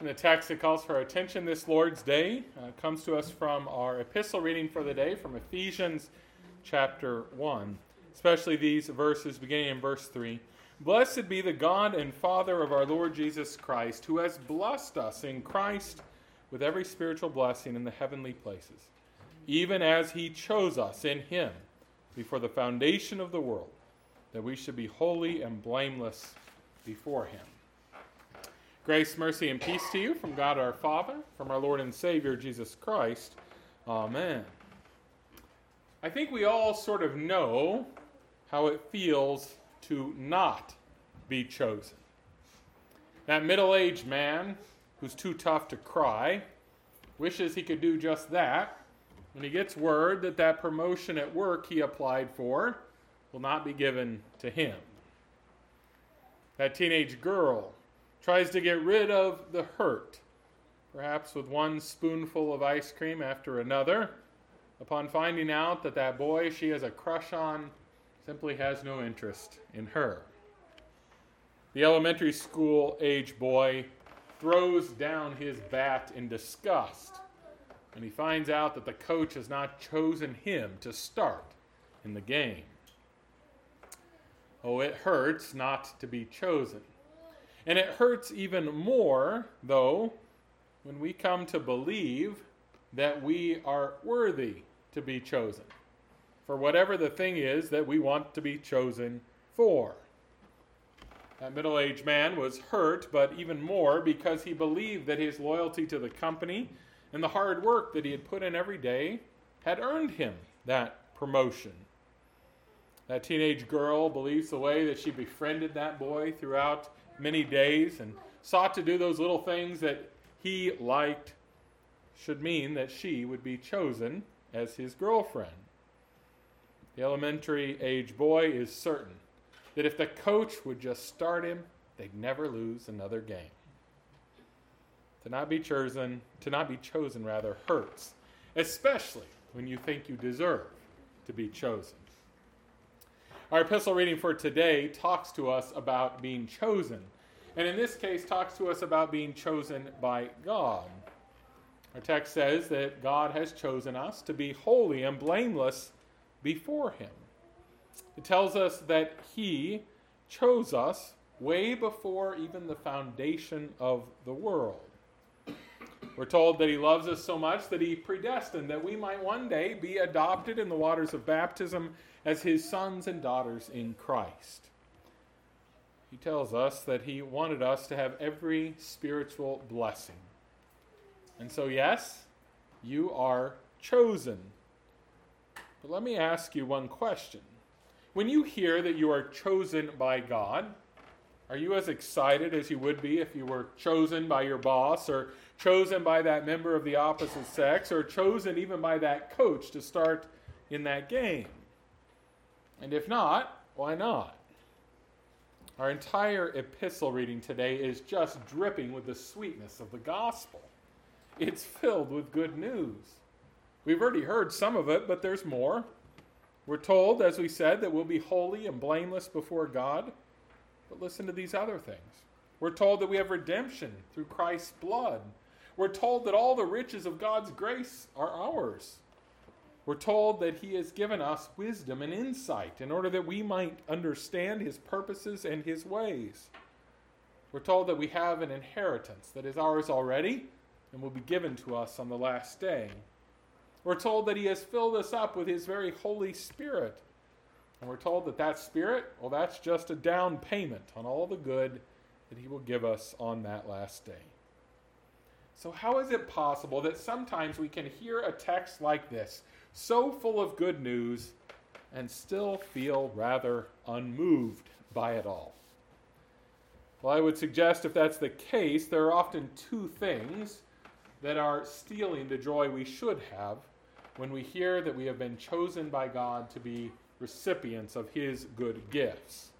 And the text that calls for our attention this Lord's Day uh, comes to us from our epistle reading for the day from Ephesians chapter 1, especially these verses beginning in verse 3. Blessed be the God and Father of our Lord Jesus Christ, who has blessed us in Christ with every spiritual blessing in the heavenly places, even as he chose us in him before the foundation of the world, that we should be holy and blameless before him. Grace, mercy, and peace to you from God our Father, from our Lord and Savior Jesus Christ. Amen. I think we all sort of know how it feels to not be chosen. That middle aged man who's too tough to cry wishes he could do just that when he gets word that that promotion at work he applied for will not be given to him. That teenage girl tries to get rid of the hurt, perhaps with one spoonful of ice cream after another, upon finding out that that boy she has a crush on simply has no interest in her. The elementary school age boy throws down his bat in disgust when he finds out that the coach has not chosen him to start in the game. Oh, it hurts not to be chosen. And it hurts even more, though, when we come to believe that we are worthy to be chosen for whatever the thing is that we want to be chosen for. That middle aged man was hurt, but even more because he believed that his loyalty to the company and the hard work that he had put in every day had earned him that promotion. That teenage girl believes the way that she befriended that boy throughout many days and sought to do those little things that he liked should mean that she would be chosen as his girlfriend. The elementary age boy is certain that if the coach would just start him, they'd never lose another game. To not be chosen, to not be chosen rather hurts, especially when you think you deserve to be chosen. Our epistle reading for today talks to us about being chosen, and in this case, talks to us about being chosen by God. Our text says that God has chosen us to be holy and blameless before Him. It tells us that He chose us way before even the foundation of the world. We're told that He loves us so much that He predestined that we might one day be adopted in the waters of baptism as his sons and daughters in Christ. He tells us that he wanted us to have every spiritual blessing. And so, yes, you are chosen. But let me ask you one question. When you hear that you are chosen by God, are you as excited as you would be if you were chosen by your boss, or chosen by that member of the opposite sex, or chosen even by that coach to start in that game? And if not, why not? Our entire epistle reading today is just dripping with the sweetness of the gospel. It's filled with good news. We've already heard some of it, but there's more. We're told, as we said, that we'll be holy and blameless before God. But listen to these other things. We're told that we have redemption through Christ's blood. We're told that all the riches of God's grace are ours. We're told that He has given us wisdom and insight in order that we might understand His purposes and His ways. We're told that we have an inheritance that is ours already and will be given to us on the last day. We're told that He has filled us up with His very Holy Spirit. And we're told that that Spirit, well, that's just a down payment on all the good that He will give us on that last day. So, how is it possible that sometimes we can hear a text like this? so full of good news, and still feel rather unmoved by it all? Well, I would suggest if that's the case, there are often two things that are stealing the joy we should have when we hear that we have been chosen by God to be recipients of His good gifts.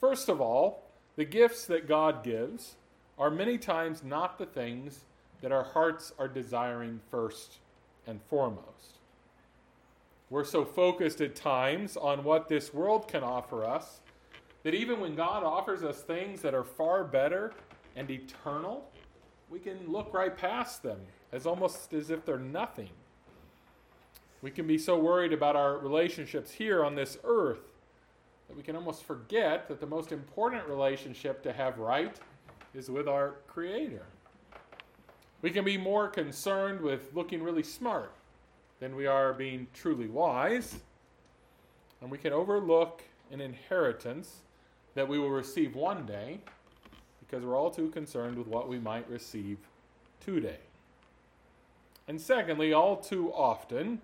First of all, the gifts that God gives are many times not the things that our hearts are desiring first and foremost. We're so focused at times on what this world can offer us that even when God offers us things that are far better and eternal, we can look right past them as almost as if they're nothing. We can be so worried about our relationships here on this earth that we can almost forget that the most important relationship to have right is with our Creator. We can be more concerned with looking really smart than we are being truly wise. And we can overlook an inheritance that we will receive one day because we're all too concerned with what we might receive today. And secondly, all too often,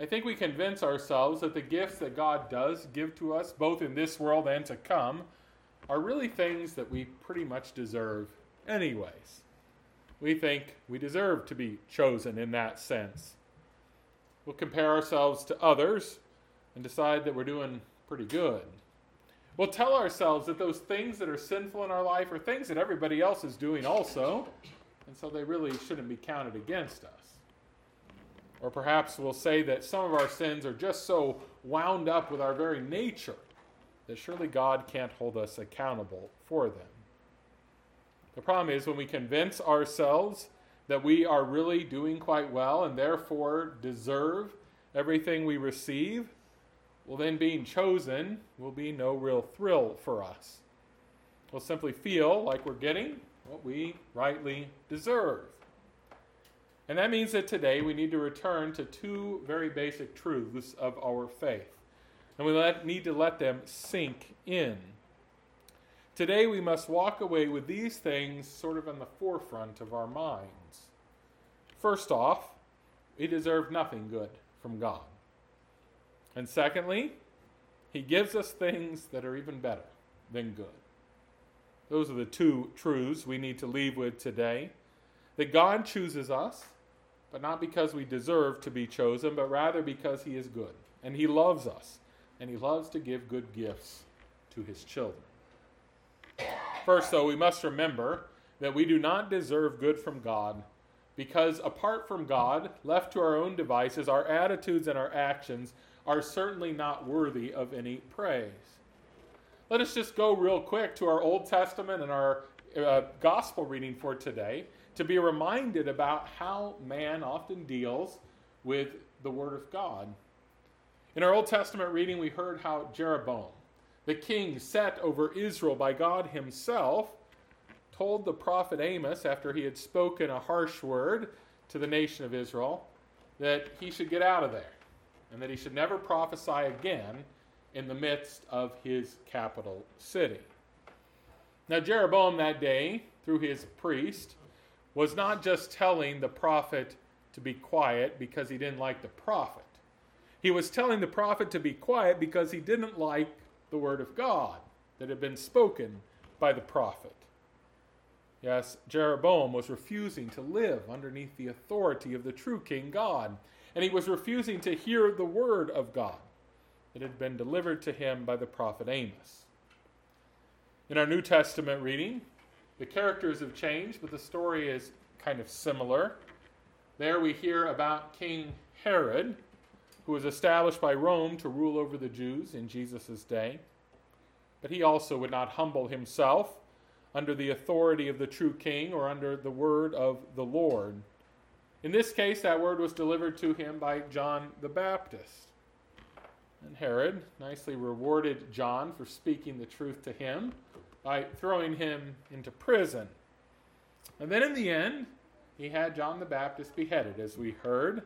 I think we convince ourselves that the gifts that God does give to us, both in this world and to come, are really things that we pretty much deserve, anyways. We think we deserve to be chosen in that sense. We'll compare ourselves to others and decide that we're doing pretty good. We'll tell ourselves that those things that are sinful in our life are things that everybody else is doing also, and so they really shouldn't be counted against us. Or perhaps we'll say that some of our sins are just so wound up with our very nature that surely God can't hold us accountable for them. The problem is when we convince ourselves that we are really doing quite well and therefore deserve everything we receive, well, then being chosen will be no real thrill for us. We'll simply feel like we're getting what we rightly deserve. And that means that today we need to return to two very basic truths of our faith. And we let, need to let them sink in. Today we must walk away with these things sort of in the forefront of our minds. First off, we deserve nothing good from God. And secondly, He gives us things that are even better than good. Those are the two truths we need to leave with today. That God chooses us, but not because we deserve to be chosen, but rather because He is good. And He loves us, and He loves to give good gifts to His children. First, though, we must remember that we do not deserve good from God because apart from God, left to our own devices, our attitudes and our actions are certainly not worthy of any praise. Let us just go real quick to our Old Testament and our uh, gospel reading for today to be reminded about how man often deals with the Word of God. In our Old Testament reading, we heard how Jeroboam, the king set over Israel by God Himself, told the prophet Amos, after he had spoken a harsh word to the nation of Israel, that he should get out of there and that he should never prophesy again in the midst of his capital city. Now, Jeroboam that day, through his priest, was not just telling the prophet to be quiet because he didn't like the prophet. He was telling the prophet to be quiet because he didn't like the word of God that had been spoken by the prophet. Yes, Jeroboam was refusing to live underneath the authority of the true King God, and he was refusing to hear the word of God that had been delivered to him by the prophet Amos. In our New Testament reading, the characters have changed, but the story is kind of similar. There we hear about King Herod, who was established by Rome to rule over the Jews in Jesus' day. But he also would not humble himself under the authority of the true king or under the word of the Lord. In this case, that word was delivered to him by John the Baptist. And Herod nicely rewarded John for speaking the truth to him by throwing him into prison. And then in the end, he had John the Baptist beheaded, as we heard,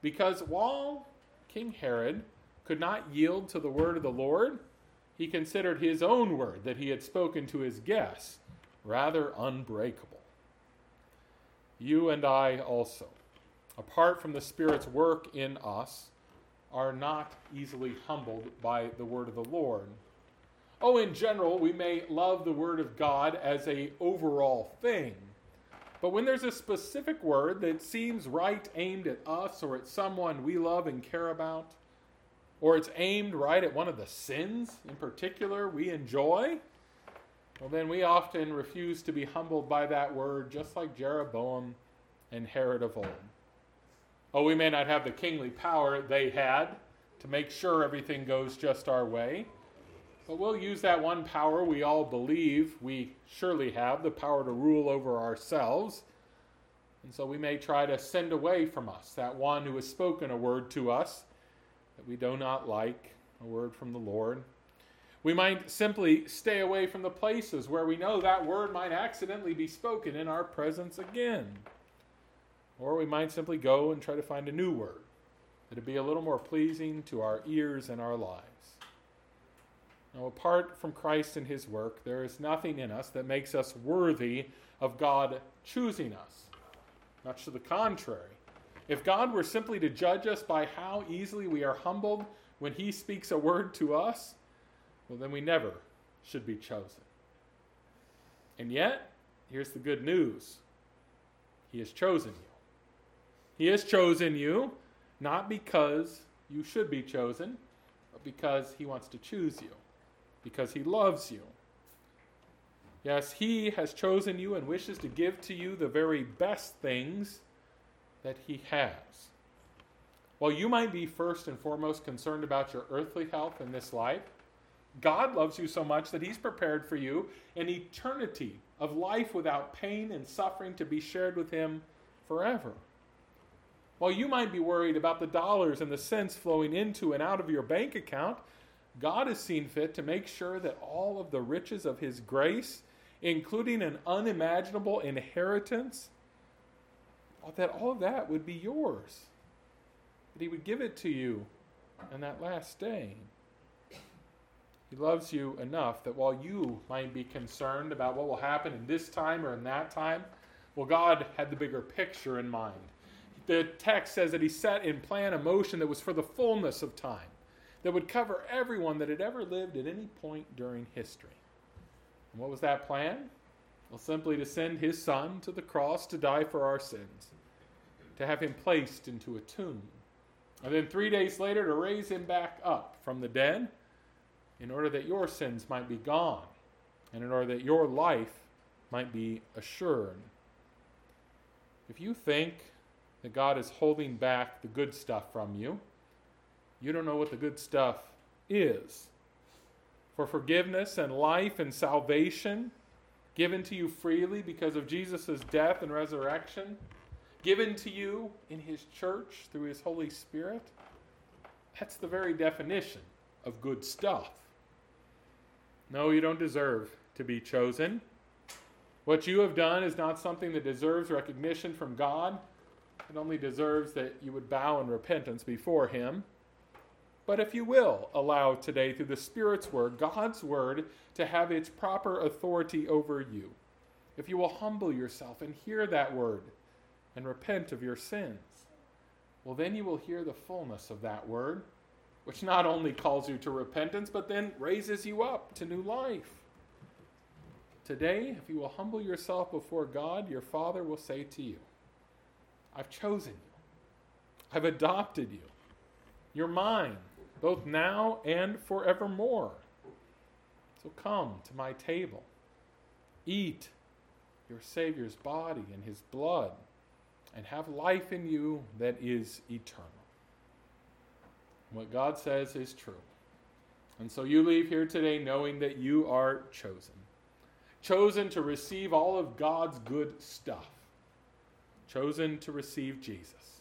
because while King Herod could not yield to the word of the Lord, he considered his own word that he had spoken to his guests rather unbreakable. You and I also, apart from the Spirit's work in us, are not easily humbled by the word of the Lord. Oh, in general, we may love the word of God as a overall thing. But when there's a specific word that seems right aimed at us or at someone we love and care about, or it's aimed right at one of the sins in particular we enjoy, well, then we often refuse to be humbled by that word, just like Jeroboam and Herod of old. Oh, we may not have the kingly power they had to make sure everything goes just our way, But we'll use that one power we all believe we surely have the power to rule over ourselves. And so we may try to send away from us that one who has spoken a word to us that we do not like, a word from the Lord. We might simply stay away from the places where we know that word might accidentally be spoken in our presence again. Or we might simply go and try to find a new word that would be a little more pleasing to our ears and our lives. Now, apart from Christ and his work, there is nothing in us that makes us worthy of God choosing us. Much to the contrary. If God were simply to judge us by how easily we are humbled when he speaks a word to us, well, then we never should be chosen. And yet, here's the good news He has chosen you. He has chosen you not because you should be chosen, but because He wants to choose you, because He loves you. Yes, He has chosen you and wishes to give to you the very best things that He has. While you might be first and foremost concerned about your earthly health in this life, God loves you so much that He's prepared for you an eternity of life without pain and suffering to be shared with Him forever. While you might be worried about the dollars and the cents flowing into and out of your bank account, God has seen fit to make sure that all of the riches of His grace, including an unimaginable inheritance, that all of that would be yours. That He would give it to you on that last day. He loves you enough that while you might be concerned about what will happen in this time or in that time, well, God had the bigger picture in mind. The text says that He set in plan a motion that was for the fullness of time, that would cover everyone that had ever lived at any point during history. And what was that plan? Well, simply to send His Son to the cross to die for our sins, to have Him placed into a tomb, and then three days later to raise Him back up from the dead in order that your sins might be gone, and in order that your life might be assured. If you think that God is holding back the good stuff from you, you don't know what the good stuff is. For forgiveness and life and salvation given to you freely because of Jesus' death and resurrection, given to you in his church through his Holy Spirit, that's the very definition of good stuff. No, you don't deserve to be chosen. What you have done is not something that deserves recognition from God. It only deserves that you would bow in repentance before Him. But if you will allow today, through the Spirit's word, God's word, to have its proper authority over you, if you will humble yourself and hear that word and repent of your sins, well, then you will hear the fullness of that word which not only calls you to repentance, but then raises you up to new life. Today, if you will humble yourself before God, your Father will say to you, I've chosen you, I've adopted you. You're mine, both now and forevermore. So come to my table, eat your Savior's body and his blood, and have life in you that is eternal. What God says is true. And so you leave here today knowing that you are chosen. Chosen to receive all of God's good stuff. Chosen to receive Jesus.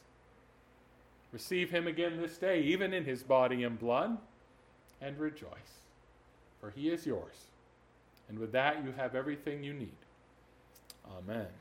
Receive him again this day, even in his body and blood, and rejoice, for he is yours. And with that, you have everything you need. Amen.